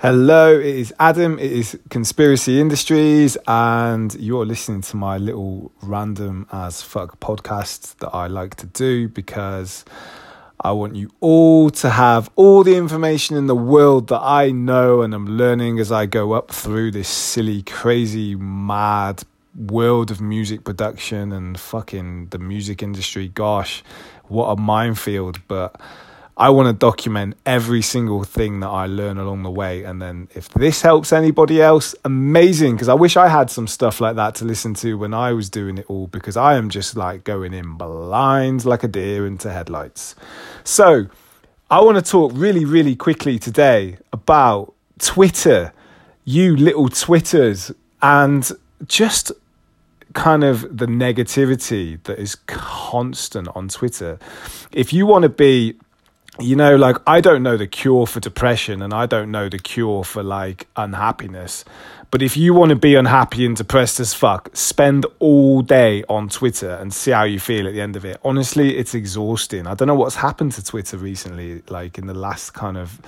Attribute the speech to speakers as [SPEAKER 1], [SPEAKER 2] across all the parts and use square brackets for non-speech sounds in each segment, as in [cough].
[SPEAKER 1] Hello, it is Adam. It is Conspiracy Industries, and you're listening to my little random as fuck podcast that I like to do because I want you all to have all the information in the world that I know and I'm learning as I go up through this silly, crazy, mad world of music production and fucking the music industry. Gosh, what a minefield, but I want to document every single thing that I learn along the way. And then if this helps anybody else, amazing. Because I wish I had some stuff like that to listen to when I was doing it all, because I am just like going in blind like a deer into headlights. So I want to talk really, really quickly today about Twitter, you little Twitters, and just kind of the negativity that is constant on Twitter. If you want to be you know, like I don't know the cure for depression and I don't know the cure for like unhappiness. But if you want to be unhappy and depressed as fuck, spend all day on Twitter and see how you feel at the end of it. Honestly, it's exhausting. I don't know what's happened to Twitter recently, like in the last kind of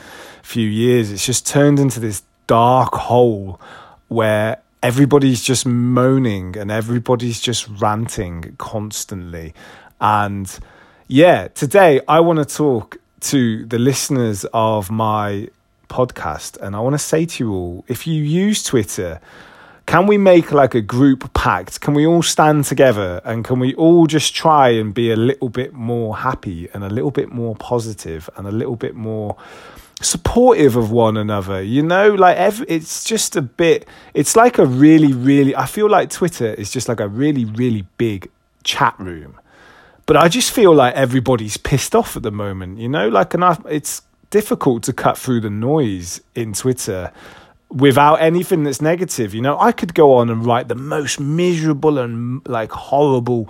[SPEAKER 1] few years. It's just turned into this dark hole where everybody's just moaning and everybody's just ranting constantly. And yeah, today I want to talk to the listeners of my podcast, and I want to say to you all if you use Twitter, can we make like a group pact? Can we all stand together and can we all just try and be a little bit more happy and a little bit more positive and a little bit more supportive of one another? You know, like every, it's just a bit, it's like a really, really, I feel like Twitter is just like a really, really big chat room but I just feel like everybody's pissed off at the moment, you know, like, and I, it's difficult to cut through the noise in Twitter without anything that's negative. You know, I could go on and write the most miserable and like horrible,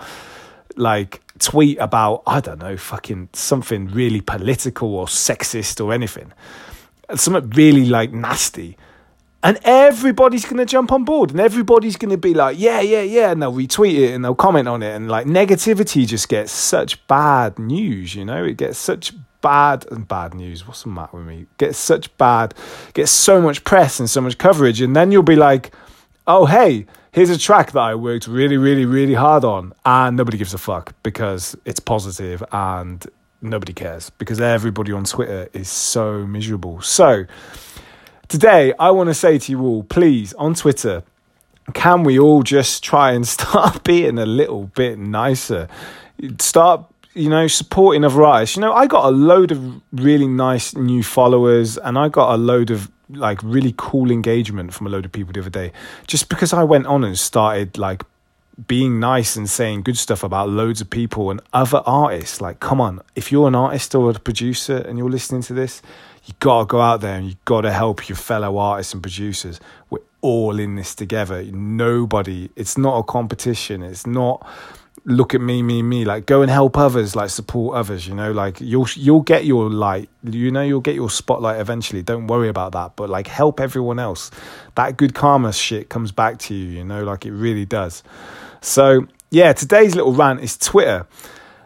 [SPEAKER 1] like tweet about, I don't know, fucking something really political or sexist or anything. Something really like nasty and everybody's going to jump on board and everybody's going to be like yeah yeah yeah and they'll retweet it and they'll comment on it and like negativity just gets such bad news you know? It gets such bad and bad news what's the matter with me? Gets such bad gets so much press and so much coverage and then you'll be like oh hey here's a track that i worked really really really hard on and nobody gives a fuck because it's positive and nobody cares because everybody on twitter is so miserable. So Today, I want to say to you all, please, on Twitter, can we all just try and [laughs] start being a little bit nicer? Start, you know, supporting other artists. You know, I got a load of really nice new followers and I got a load of like really cool engagement from a load of people the other day just because I went on and started like being nice and saying good stuff about loads of people and other artists. Like, come on, if you're an artist or a producer and you're listening to this, you got to go out there and you got to help your fellow artists and producers. We're all in this together. Nobody, it's not a competition. It's not look at me, me, me. Like go and help others, like support others. You know, like you'll you'll get your light. You know, you'll get your spotlight eventually. Don't worry about that. But like help everyone else. That good karma shit comes back to you. You know, like it really does. So yeah, today's little rant is Twitter.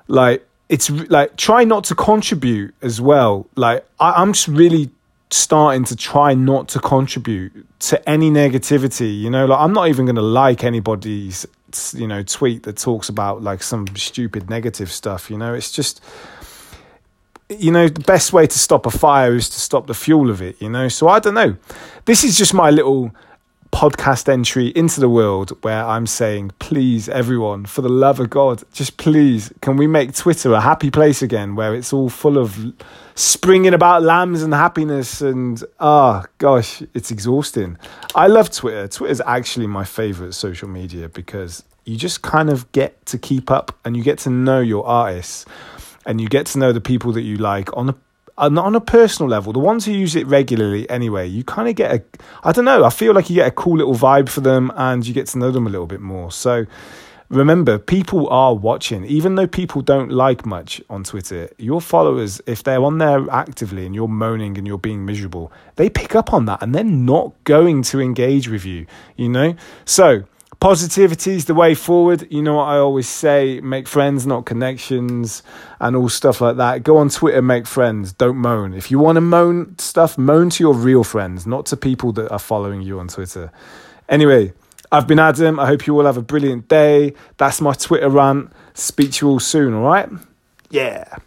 [SPEAKER 1] Like it's like try not to contribute as well. Like I, am just really starting to try not to contribute to any negativity. You know, like I'm not even to like anybody's you know tweet that talks about like some stupid negative stuff. You know, it's just you know the best way to stop a fire is to stop the fuel of it. You know, so I don't know. This is just my little podcast entry into the world where I'm saying, please, everyone, for the love of God, just please, can we make Twitter a happy place again where it's all full of springing about lambs and happiness? And ah, oh, gosh, it's exhausting. I love Twitter. Twitter is actually my favorite social media because you just kind of get to keep up and you get to know your artists and you get to know the people that you like on a Uh, on, on a personal level, the ones who use it regularly anyway, you kind of get a, I don't know, I feel like you get a cool little vibe for them and you get to know them a little bit more. So remember, people are watching, even though people don't like much on Twitter, your followers, if they're on there actively and you're moaning and you're being miserable, they pick up on that and they're not going to engage with you, you know? So, Positivity is the way forward. You know what I always say make friends, not connections, and all stuff like that. Go on Twitter, make friends. Don't moan. If you want to moan stuff, moan to your real friends, not to people that are following you on Twitter. Anyway, I've been Adam. I hope you all have a brilliant day. That's my Twitter rant. Speak to you all soon, all right? Yeah.